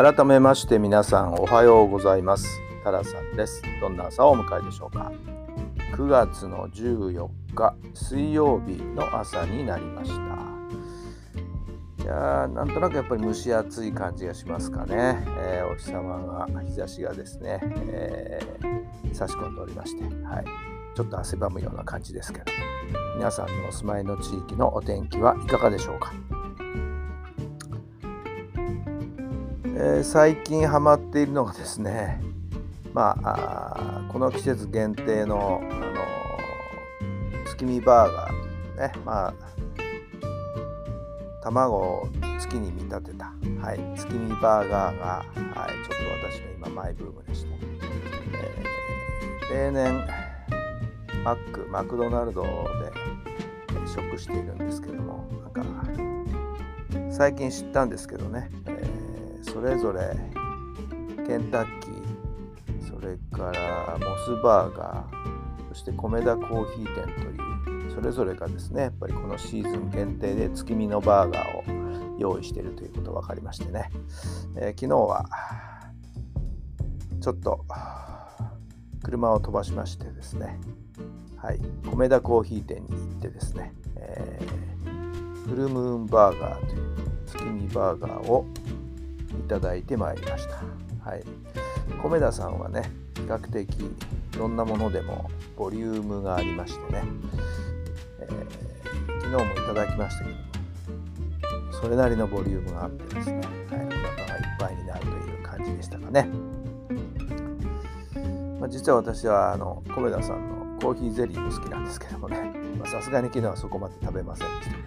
改めまして皆さんおはようございます。タラさんです。どんな朝をお迎えでしょうか。9月の14日水曜日の朝になりました。いやーなんとなくやっぱり蒸し暑い感じがしますかね、えー、お日様が日差しがですね、えー、差し込んでおりましてはい。ちょっと汗ばむような感じですけど。皆さんのお住まいの地域のお天気はいかがでしょうか。えー、最近ハマっているのがですねまあこの季節限定の、あの月見バーガーね。まあ卵を月に見立てた、はい、月見バーガーが、はい、ちょっと私の今マイブームでして、えー、例年マックマクドナルドで食しているんですけどもなんか最近知ったんですけどね、それぞれケンタッキーそれからモスバーガーそして米田コーヒー店というそれぞれがですねやっぱりこのシーズン限定で月見のバーガーを用意しているということが分かりましてね、えー、昨日はちょっと車を飛ばしましてですね。はい、米田コーヒー店に行ってですね、えー、フルムーンバーガーという月見バーガーをただいてまいりました。はい、米田さんはね比較的いろんなものでもボリュームがありましてね、えー、昨日もいただきましたけどもそれなりのボリュームがあってですね、はい、お腹がいっぱいになるという感じでしたかね。まあ、実は私はあの米田さんのコーヒーゼリーも好きなんですけどもねさすがに昨日はそこまで食べませんでしたけ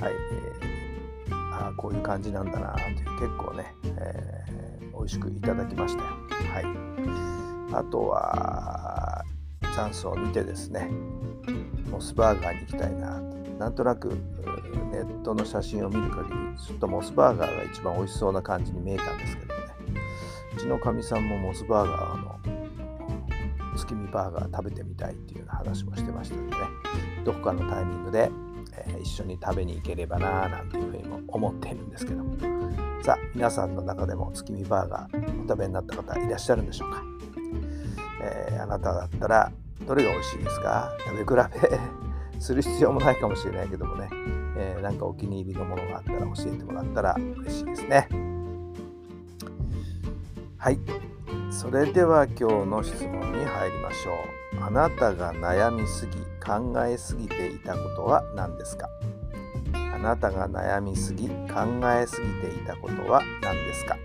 ど、はい、えーこういう感じなんだなという結構ね、えー、美味しくいただきましたよ。はい、あとはチャンスを見てですねモスバーガーに行きたいななんとなくネットの写真を見る限りちょっとモスバーガーが一番美味しそうな感じに見えたんですけどね。うちのかみさんもモスバーガーの月見バーガー食べてみたいっていうような話もしてましたのでね。どこかのタイミングでえー、一緒に食べに行ければななんていうふうにも思っているんですけども。さあ皆さんの中でも月見バーガーお食べになった方いらっしゃるんでしょうか、えー、あなただったらどれが美味しいですか？食べ比べする必要もないかもしれないけどもね、えー、なんかお気に入りのものがあったら教えてもらったら嬉しいですね。はい。それでは今日の質問に入りましょう。あなたが悩みすぎ考えすぎていたことは何ですか？あなたが悩みすぎ考えすぎていたことは何ですか？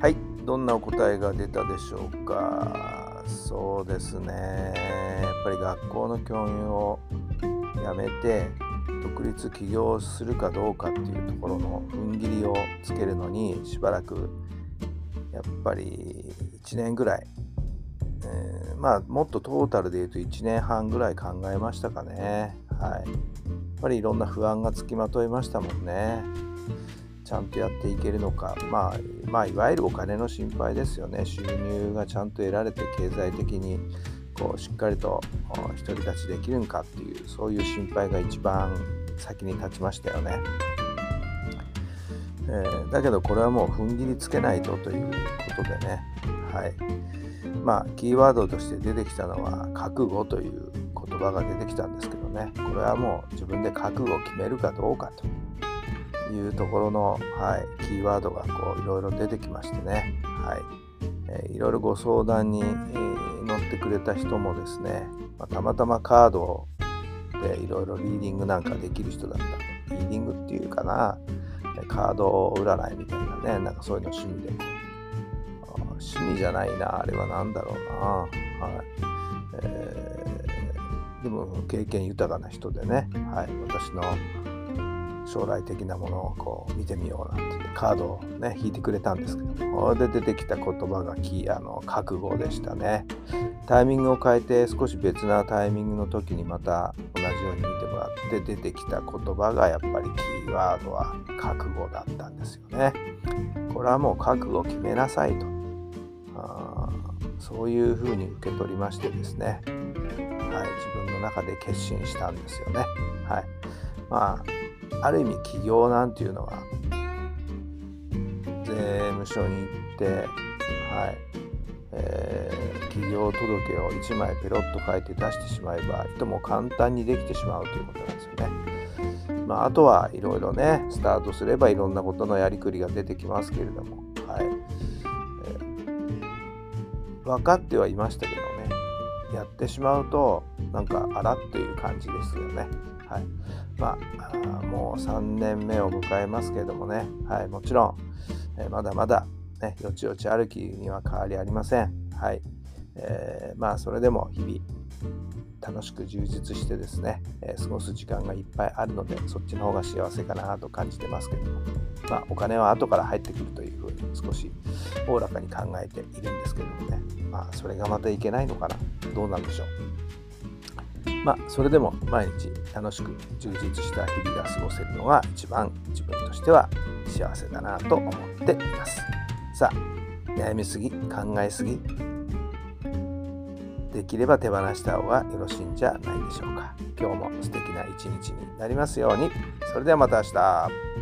はい、どんなお答えが出たでしょうか？そうですね。やっぱり学校の教員をやめて独立起業するかどうかっていうところの踏ん切りをつけるのにしばらくやっぱり1年ぐらい、えー、まあもっとトータルで言うと1年半ぐらい考えましたかね。はい。やっぱりいろんな不安がつきまといましたもんね。ちゃんとやっていけるのか、まあ、まあいわゆるお金の心配ですよね。収入がちゃんと得られて経済的にこうしっかりと独り立ちできるんかっていうそういう心配が一番先に立ちましたよね。えー、だけどこれはもう踏ん切りつけないとということでね、はい、まあキーワードとして出てきたのは覚悟という言葉が出てきたんですけどね。これはもう自分で覚悟を決めるかどうかと。いうところの、はい、キーワードがこういろいろ出てきましてね、はい。えいろいろご相談に、え乗ってくれた人もですね、まあ、たまたまカードでいろいろリーディングなんかできる人だった。リーディングっていうかなカード占いみたいなねなんかそういうの趣味で。趣味じゃないなあれは何だろうな。はい。えー、でも経験豊かな人でね、はい、私の将来的なものをこう見てみようなんてカードをね引いてくれたんですけどこれで出てきた言葉がキあの覚悟でしたね。タイミングを変えて少し別なタイミングの時にまた同じように見てもらって出てきた言葉がやっぱりキーワードは覚悟だったんですよね。これはもう覚悟を決めなさいと。あそういうふうに受け取りましてですね、はい、自分の中で決心したんですよね。はい、まあある意味起業なんていうのは税務署に行って、はいえー、企業届を1枚ペロッと書いて出してしまえばいとも簡単にできてしまうということなんですよね。まあ、あとはいろいろねスタートすればいろんなことのやりくりが出てきますけれども、はいえー、分かってはいましたけどねやってしまうとなんかあらっていう感じですよね。はい、まあもう3年目を迎えますけれどもね、はい、もちろんえまだまだ、ね、よちよち歩きには変わりありません。はい。えー、まあ、それでも日々、楽しく充実してですね、えー、過ごす時間がいっぱいあるので、そっちの方が幸せかなと感じてますけども、まあ、お金は後から入ってくるというふうに少しおおらかに考えているんですけどもね、まあ、それがまたいけないのかな、どうなんでしょう。まあ、それでも毎日楽しく充実した日々が過ごせるのが一番自分としては幸せだなと思っています。さあ、悩みすぎ、考えすぎ、できれば手放した方がよろしいんじゃないでしょうか。今日も素敵な一日になりますように。それではまた明日。